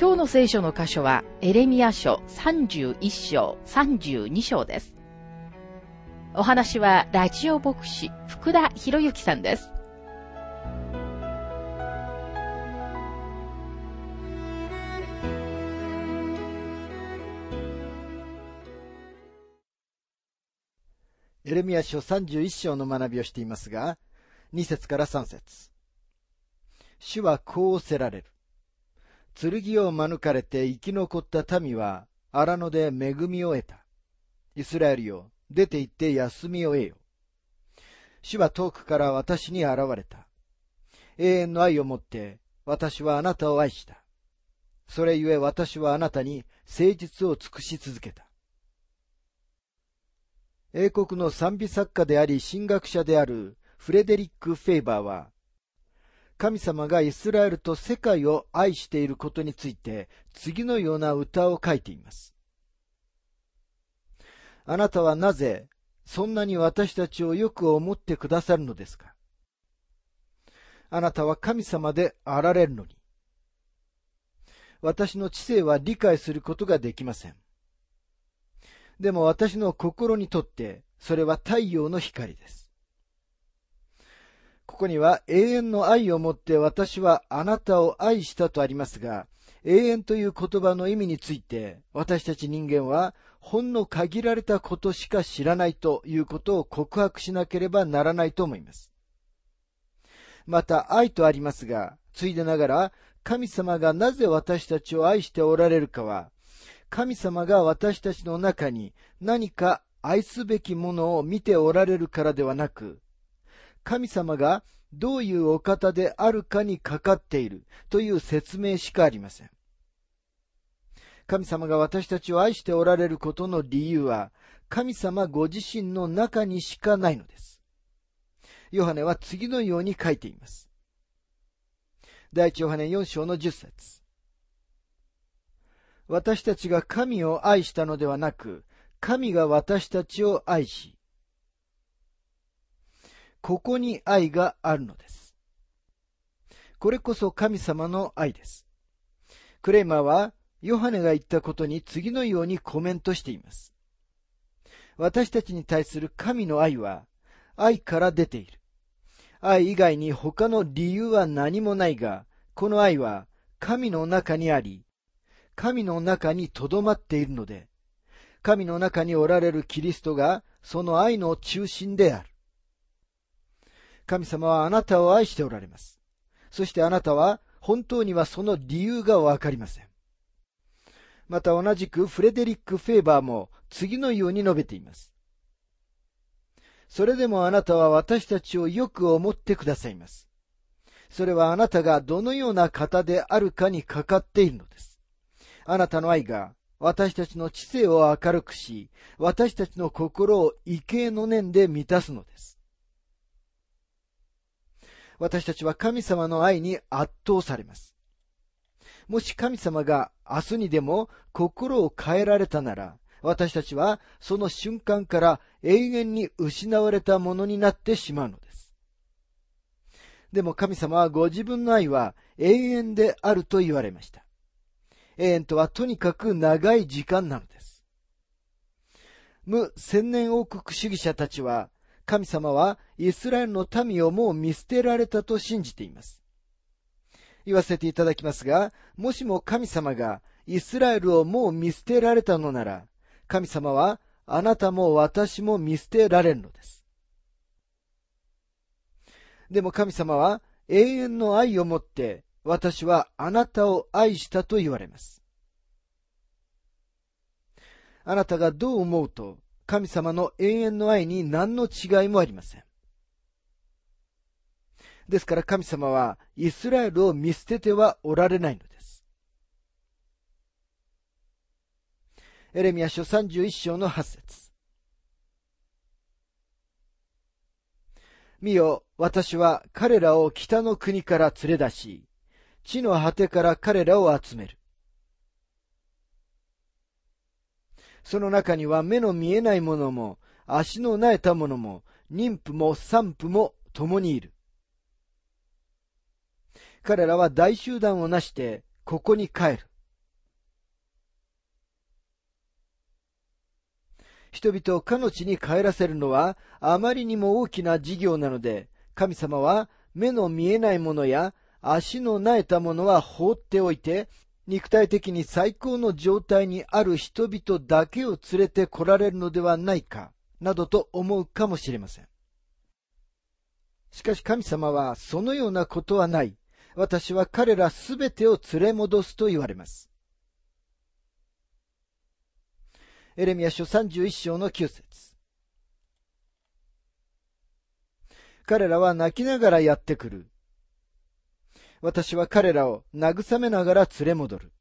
今日の聖書の箇所は、エレミア書31章32章です。お話は、ラジオ牧師、福田博之さんです。エレミア書31章の学びをしていますが、2節から3節主はこうおせられる。剣を免れて生き残った民は荒野で恵みを得た。イスラエルよ、出て行って休みを得よ。主は遠くから私に現れた。永遠の愛をもって私はあなたを愛した。それゆえ私はあなたに誠実を尽くし続けた。英国の賛美作家であり神学者であるフレデリック・フェイバーは、神様がイスラエルと世界を愛していることについて次のような歌を書いています。あなたはなぜそんなに私たちをよく思ってくださるのですか？あなたは神様であられるのに。私の知性は理解することができません。でも私の心にとってそれは太陽の光です。ここには永遠の愛をもって私はあなたを愛したとありますが、永遠という言葉の意味について私たち人間はほんの限られたことしか知らないということを告白しなければならないと思います。また愛とありますが、ついでながら神様がなぜ私たちを愛しておられるかは、神様が私たちの中に何か愛すべきものを見ておられるからではなく、神様がどういうお方であるかにかかっているという説明しかありません。神様が私たちを愛しておられることの理由は、神様ご自身の中にしかないのです。ヨハネは次のように書いています。第一ヨハネ4章の10節私たちが神を愛したのではなく、神が私たちを愛し、ここに愛があるのです。これこそ神様の愛です。クレイマーは、ヨハネが言ったことに次のようにコメントしています。私たちに対する神の愛は、愛から出ている。愛以外に他の理由は何もないが、この愛は神の中にあり、神の中に留まっているので、神の中におられるキリストがその愛の中心である。神様はあなたを愛しておられます。そしてあなたは本当にはその理由がわかりません。また同じくフレデリック・フェーバーも次のように述べています。それでもあなたは私たちをよく思ってくださいます。それはあなたがどのような方であるかにかかっているのです。あなたの愛が私たちの知性を明るくし、私たちの心を畏敬の念で満たすのです。私たちは神様の愛に圧倒されます。もし神様が明日にでも心を変えられたなら、私たちはその瞬間から永遠に失われたものになってしまうのです。でも神様はご自分の愛は永遠であると言われました。永遠とはとにかく長い時間なのです。無千年王国主義者たちは神様はイスラエルの民をもう見捨てられたと信じています。言わせていただきますが、もしも神様がイスラエルをもう見捨てられたのなら、神様はあなたも私も見捨てられるのです。でも神様は永遠の愛をもって私はあなたを愛したと言われます。あなたがどう思うと神様の永遠の愛に何の違いもありません。ですから神様はイスラエルを見捨ててはおられないのです。エレミア書31章の8節見よ、私は彼らを北の国から連れ出し、地の果てから彼らを集める。その中には目の見えないものも、足の苗えたものも、妊婦も産婦も共にいる。彼らは大集団をなして、ここに帰る。人々をかの地に帰らせるのはあまりにも大きな事業なので、神様は目の見えないものや足の苗えたものは放っておいて、肉体的に最高の状態にある人々だけを連れて来られるのではないか、などと思うかもしれません。しかし神様はそのようなことはない。私は彼らすべてを連れ戻すと言われます。エレミア書31章の9節彼らは泣きながらやってくる。私は彼らを慰めながら連れ戻る。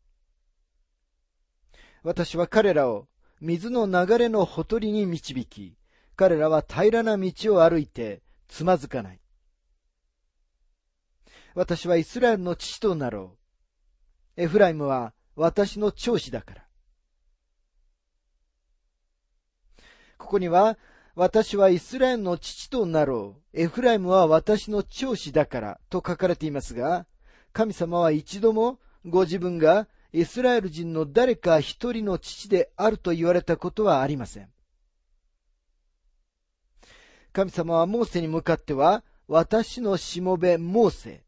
私は彼らを水の流れのほとりに導き、彼らは平らな道を歩いてつまずかない。私はイスラエルの父となろう。エフライムは私の長子だから。ここには、私はイスラエルの父となろう。エフライムは私の長子だからと書かれていますが、神様は一度もご自分がイスラエル人の誰か一人の父であると言われたことはありません。神様はモーセに向かっては、私のしもべモーセ、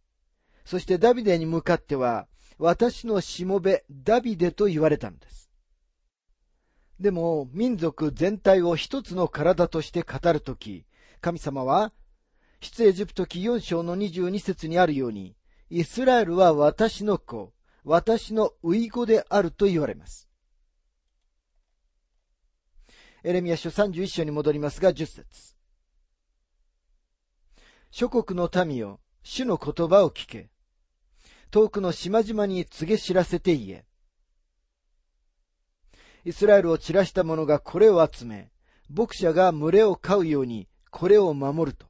そしてダビデに向かっては、私のしもべダビデと言われたのです。でも、民族全体を一つの体として語るとき、神様は、出エジプト記4章の22節にあるように、イスラエルは私の子、私のウイ子であると言われます。エレミア書31章に戻りますが、10節諸国の民よ、主の言葉を聞け。遠くの島々に告げ知らせて言え。イスラエルを散らした者がこれを集め、牧者が群れを飼うようにこれを守ると。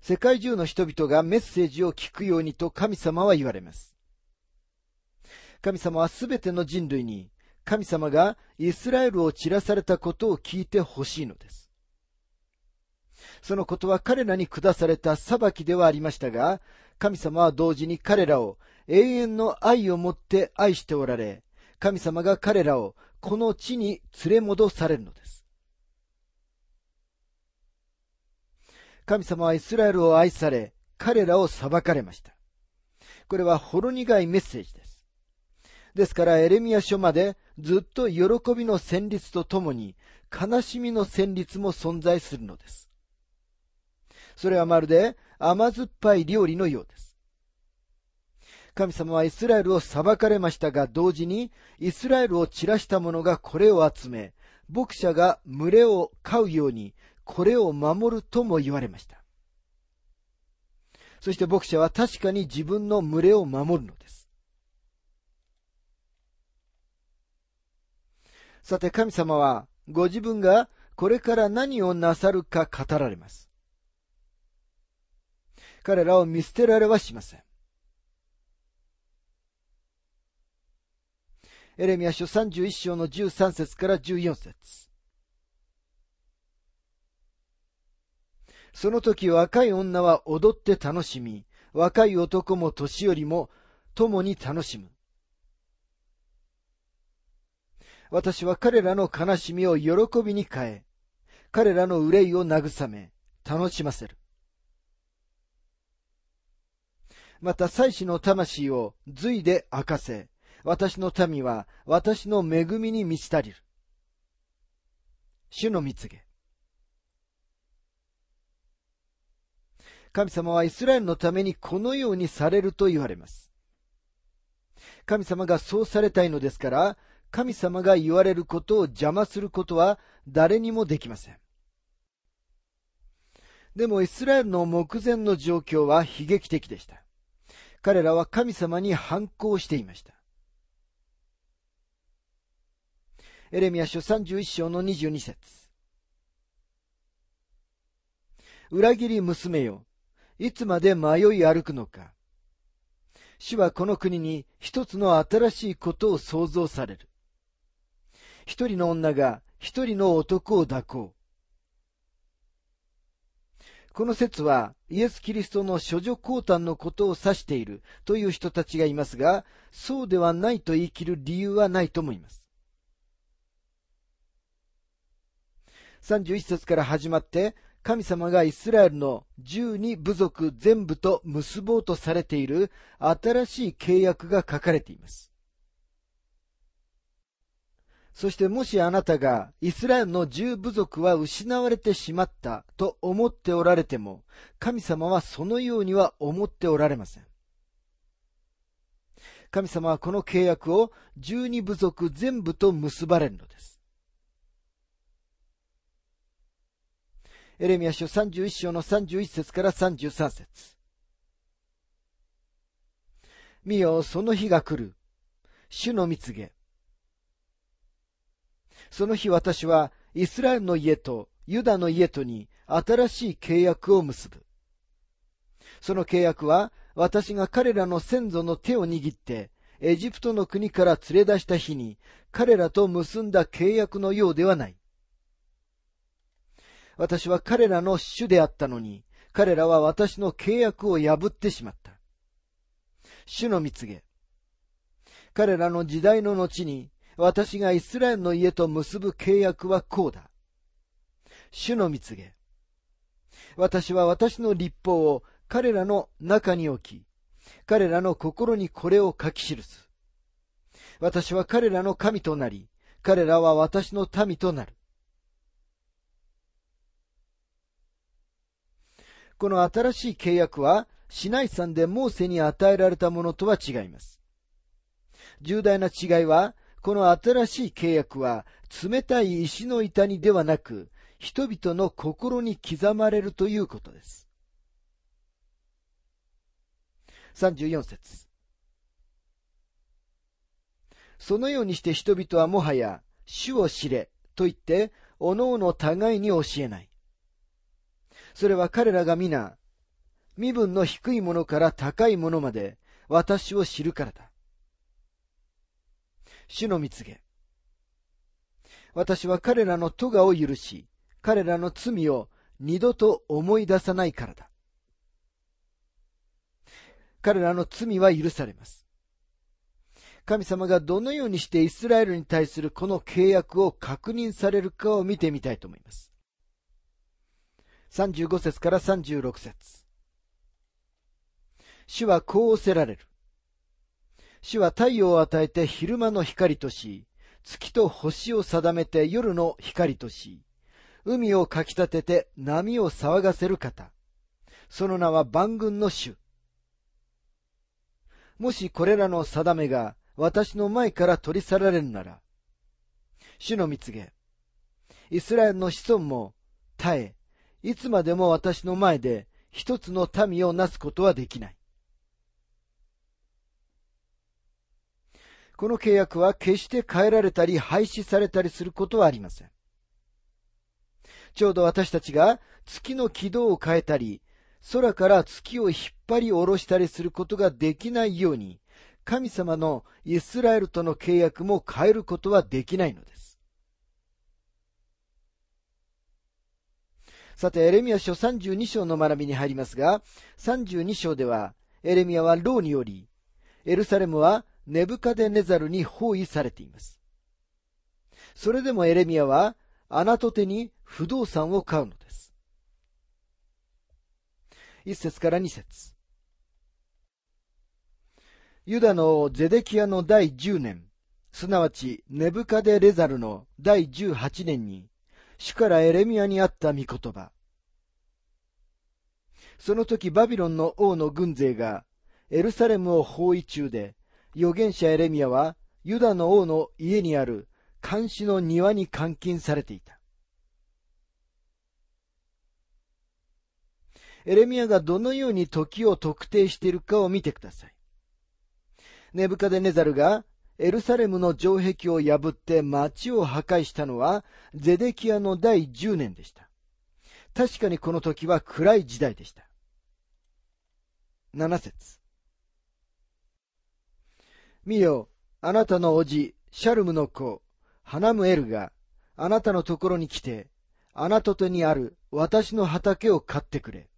世界中の人々がメッセージを聞くようにと神様は言われます。神様はすべての人類に神様がイスラエルを散らされたことを聞いてほしいのです。そのことは彼らに下された裁きではありましたが、神様は同時に彼らを永遠の愛をもって愛しておられ、神様が彼らをこの地に連れ戻されるのです。神様はイスラエルを愛され、彼らを裁かれました。これはほろ苦いメッセージです。ですからエレミア書までずっと喜びの旋律とともに悲しみの旋律も存在するのです。それはまるで甘酸っぱい料理のようです。神様はイスラエルを裁かれましたが、同時にイスラエルを散らした者がこれを集め、牧者が群れを飼うようにこれを守るとも言われました。そして牧者は確かに自分の群れを守るのです。さて神様はご自分がこれから何をなさるか語られます。彼らを見捨てられはしません。エレミア書31章の13節から14節その時若い女は踊って楽しみ、若い男も年寄りも共に楽しむ。私は彼らの悲しみを喜びに変え、彼らの憂いを慰め、楽しませる。また祭司の魂を髄で明かせ、私の民は私の恵みに満ち足りる。主の蜜げ。神様はイスラエルのためにこのようにされると言われます。神様がそうされたいのですから、神様が言われることを邪魔することは誰にもできません。でもイスラエルの目前の状況は悲劇的でした。彼らは神様に反抗していました。エレミア書31章の22節裏切り娘よ、いつまで迷い歩くのか。主はこの国に一つの新しいことを創造される。一人の女が一人の男を抱こう。この説はイエス・キリストの処女降誕のことを指しているという人たちがいますが、そうではないと言い切る理由はないと思います。31節から始まって、神様がイスラエルの十二部族全部と結ぼうとされている新しい契約が書かれています。そしてもしあなたがイスラエルの十部族は失われてしまったと思っておられても、神様はそのようには思っておられません。神様はこの契約を十二部族全部と結ばれるのです。エレミア書31章の31節から33節見よ、その日が来る。主の蜜げ。その日私はイスラエルの家とユダの家とに新しい契約を結ぶ。その契約は私が彼らの先祖の手を握ってエジプトの国から連れ出した日に彼らと結んだ契約のようではない。私は彼らの主であったのに、彼らは私の契約を破ってしまった。主の蜜げ。彼らの時代の後に、私がイスラエルの家と結ぶ契約はこうだ。主の蜜げ。私は私の立法を彼らの中に置き、彼らの心にこれを書き記す。私は彼らの神となり、彼らは私の民となる。この新しい契約は、シナイ山でモーセに与えられたものとは違います。重大な違いは、この新しい契約は、冷たい石の板にではなく、人々の心に刻まれるということです。34節そのようにして人々はもはや、主を知れ、と言って、おのおの互いに教えない。それは彼らが皆、身分の低いものから高いものまで私を知るからだ。主の蜜げ。私は彼らの咎を許し、彼らの罪を二度と思い出さないからだ。彼らの罪は許されます。神様がどのようにしてイスラエルに対するこの契約を確認されるかを見てみたいと思います。35節から36節主はこうおせられる。主は太陽を与えて昼間の光とし、月と星を定めて夜の光とし、海をかき立てて波を騒がせる方。その名は万軍の主。もしこれらの定めが私の前から取り去られるなら、主の蜜げ、イスラエルの子孫も耐え、いつまでも私の前で一つの民をなすことはできない。この契約は決して変えられたり廃止されたりすることはありません。ちょうど私たちが月の軌道を変えたり、空から月を引っ張り下ろしたりすることができないように、神様のイスラエルとの契約も変えることはできないのです。さて、エレミア書32章の学びに入りますが、32章では、エレミアは牢により、エルサレムはネブカデネザルに包囲されています。それでもエレミアは、アナトテに不動産を買うのです。一節から二節ユダのゼデキアの第10年、すなわちネブカデレザルの第18年に、主からエレミアにあった御言葉。その時バビロンの王の軍勢がエルサレムを包囲中で、預言者エレミアはユダの王の家にある監視の庭に監禁されていた。エレミアがどのように時を特定しているかを見てください。ネブカデネザルがエルサレムの城壁を破って町を破壊したのはゼデキアの第10年でした。確かにこの時は暗い時代でした。7節見よ、あなたの叔父、シャルムの子、ハナムエルがあなたのところに来て、あなたとにある私の畑を買ってくれ。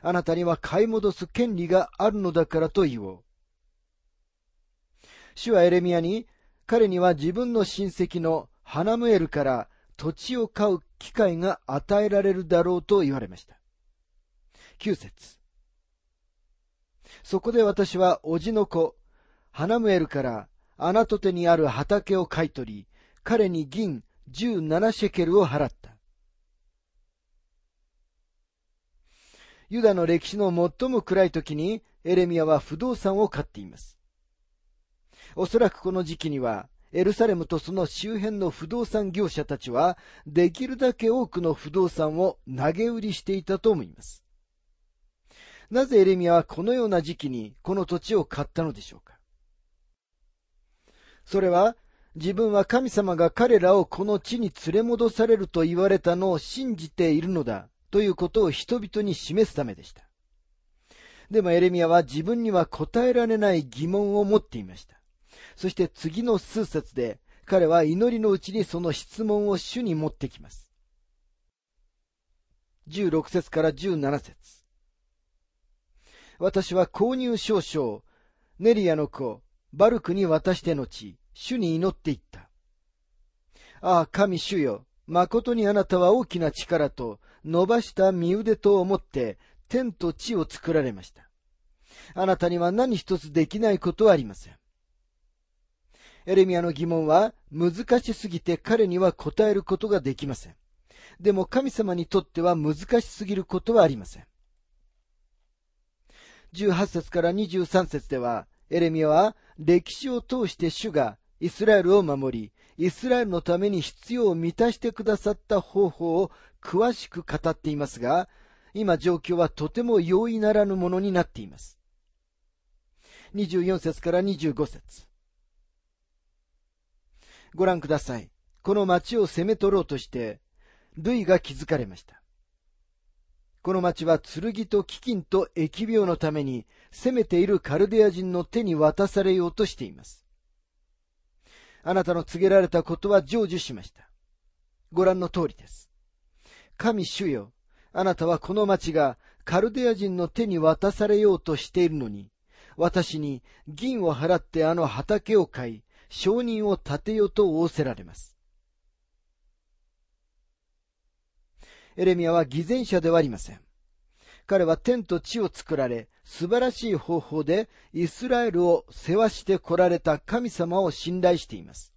あなたには買い戻す権利があるのだからと言おう。主はエレミアに、彼には自分の親戚のハナムエルから土地を買う機会が与えられるだろうと言われました。9節そこで私は叔父の子、ハナムエルからアナトテにある畑を買い取り、彼に銀17シェケルを払った。ユダの歴史の最も暗い時にエレミアは不動産を買っています。おそらくこの時期にはエルサレムとその周辺の不動産業者たちはできるだけ多くの不動産を投げ売りしていたと思います。なぜエレミアはこのような時期にこの土地を買ったのでしょうかそれは自分は神様が彼らをこの地に連れ戻されると言われたのを信じているのだということを人々に示すためでした。でもエレミアは自分には答えられない疑問を持っていました。そして次の数節で彼は祈りのうちにその質問を主に持ってきます。16節から17節私は購入少々、ネリアの子、バルクに渡して後、主に祈っていった。ああ、神主よ、誠にあなたは大きな力と伸ばした身腕と思って天と地を作られました。あなたには何一つできないことはありません。エレミアの疑問は難しすぎて彼には答えることができません。でも神様にとっては難しすぎることはありません。18節から23節では、エレミアは歴史を通して主がイスラエルを守り、イスラエルのために必要を満たしてくださった方法を詳しく語っていますが、今状況はとても容易ならぬものになっています。24節から25節ご覧ください。この町を攻め取ろうとして、類が築かれました。この町は剣と飢饉と疫病のために攻めているカルデア人の手に渡されようとしています。あなたの告げられたことは成就しました。ご覧の通りです。神主よ、あなたはこの町がカルデア人の手に渡されようとしているのに、私に銀を払ってあの畑を買い、承認を立てよと仰せられます。エレミアは偽善者ではありません。彼は天と地を作られ、素晴らしい方法でイスラエルを世話して来られた神様を信頼しています。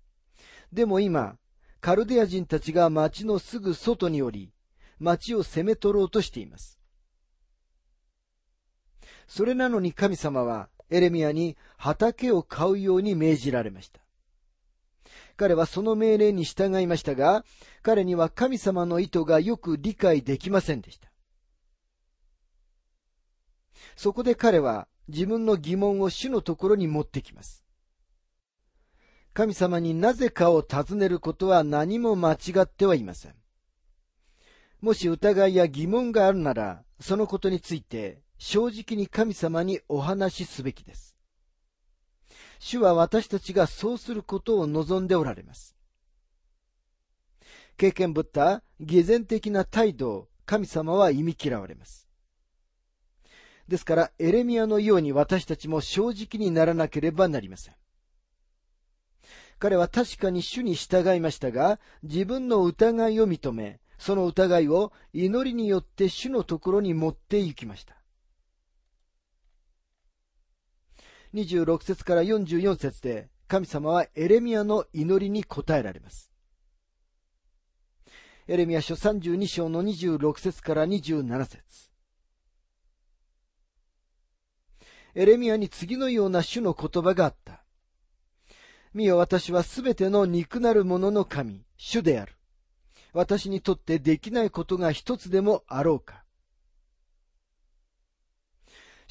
でも今、カルデア人たちが町のすぐ外におり、町を攻め取ろうとしています。それなのに神様はエレミアに畑を買うように命じられました。彼はその命令に従いましたが、彼には神様の意図がよく理解できませんでした。そこで彼は自分の疑問を主のところに持ってきます。神様になぜかを尋ねることは何も間違ってはいません。もし疑いや疑問があるなら、そのことについて正直に神様にお話しすべきです。主は私たちがそうすることを望んでおられます。経験ぶった偽善的な態度を神様は忌み嫌われます。ですから、エレミアのように私たちも正直にならなければなりません。彼は確かに主に従いましたが、自分の疑いを認め、その疑いを祈りによって主のところに持って行きました。26節から44節で神様はエレミアの祈りに答えられます。エレミア書32章の26節から27節エレミアに次のような種の言葉があった。見よ、私はすべての肉なるものの神、主である。私にとってできないことが一つでもあろうか。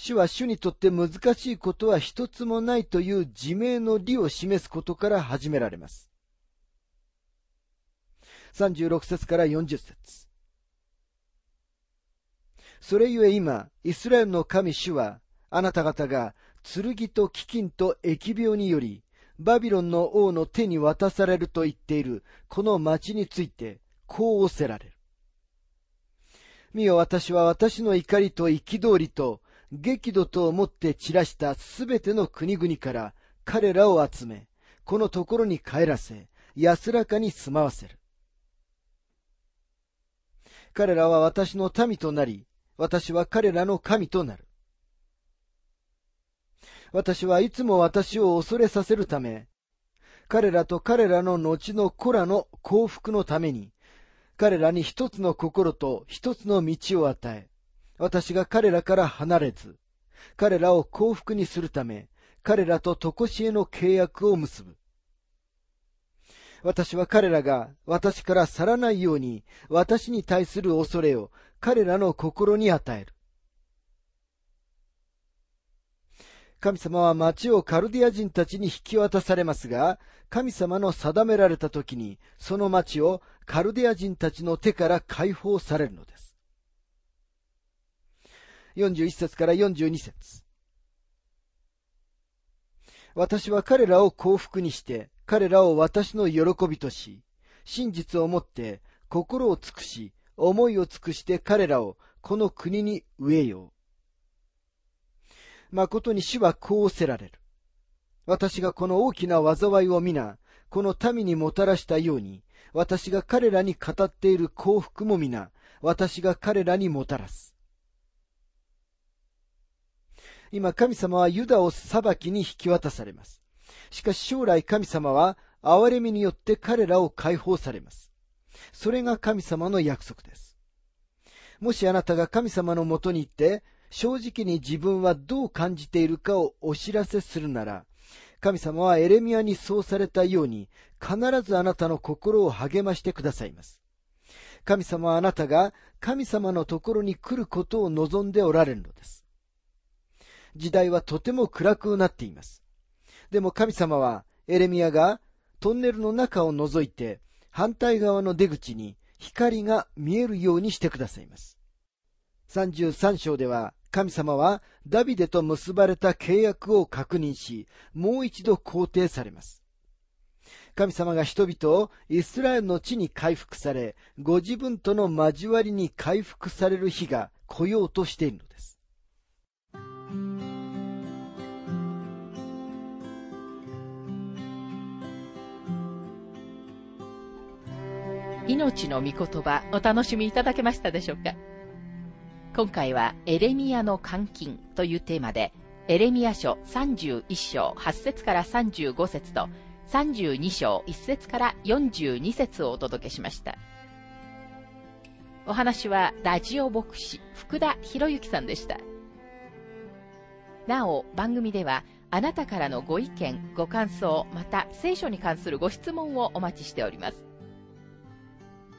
主は主にとって難しいことは一つもないという自明の理を示すことから始められます。36節から40節それゆえ今、イスラエルの神主は、あなた方が剣と飢饉と疫病により、バビロンの王の手に渡されると言っているこの町について、こう仰せられる。見よ私は私の怒りと憤りと激怒と思って散らしたすべての国々から彼らを集め、このところに帰らせ、安らかに住まわせる。彼らは私の民となり、私は彼らの神となる。私はいつも私を恐れさせるため、彼らと彼らの後の子らの幸福のために、彼らに一つの心と一つの道を与え、私が彼らから離れず、彼らを幸福にするため、彼らと常しえの契約を結ぶ。私は彼らが私から去らないように、私に対する恐れを彼らの心に与える。神様は町をカルディア人たちに引き渡されますが、神様の定められた時に、その町をカルディア人たちの手から解放されるのです。41節から42節私は彼らを幸福にして、彼らを私の喜びとし、真実をもって心を尽くし、思いを尽くして彼らをこの国に植えよう。誠に主はこうせられる。私がこの大きな災いを皆、この民にもたらしたように、私が彼らに語っている幸福も皆、私が彼らにもたらす。今、神様はユダを裁きに引き渡されます。しかし将来神様は憐れみによって彼らを解放されます。それが神様の約束です。もしあなたが神様のもとに行って、正直に自分はどう感じているかをお知らせするなら、神様はエレミアにそうされたように、必ずあなたの心を励ましてくださいます。神様はあなたが神様のところに来ることを望んでおられるのです。時代はとても暗くなっています。でも神様はエレミアがトンネルの中を覗いて反対側の出口に光が見えるようにしてくださいます。33章では神様はダビデと結ばれた契約を確認し、もう一度肯定されます。神様が人々をイスラエルの地に回復され、ご自分との交わりに回復される日が来ようとしているのです。命の御言葉お楽しみいただけましたでしょうか？今回はエレミアの監禁というテーマで、エレミア書31章8節から35節と32章1節から42節をお届けしました。お話はラジオ牧師福田博之さんでした。なお、番組ではあなたからのご意見、ご感想、また聖書に関するご質問をお待ちしております。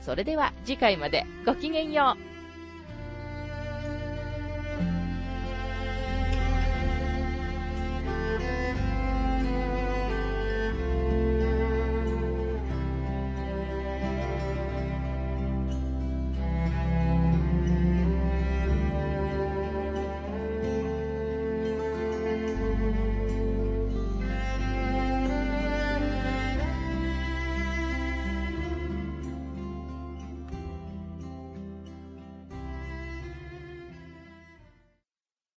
それでは次回までごきげんよう。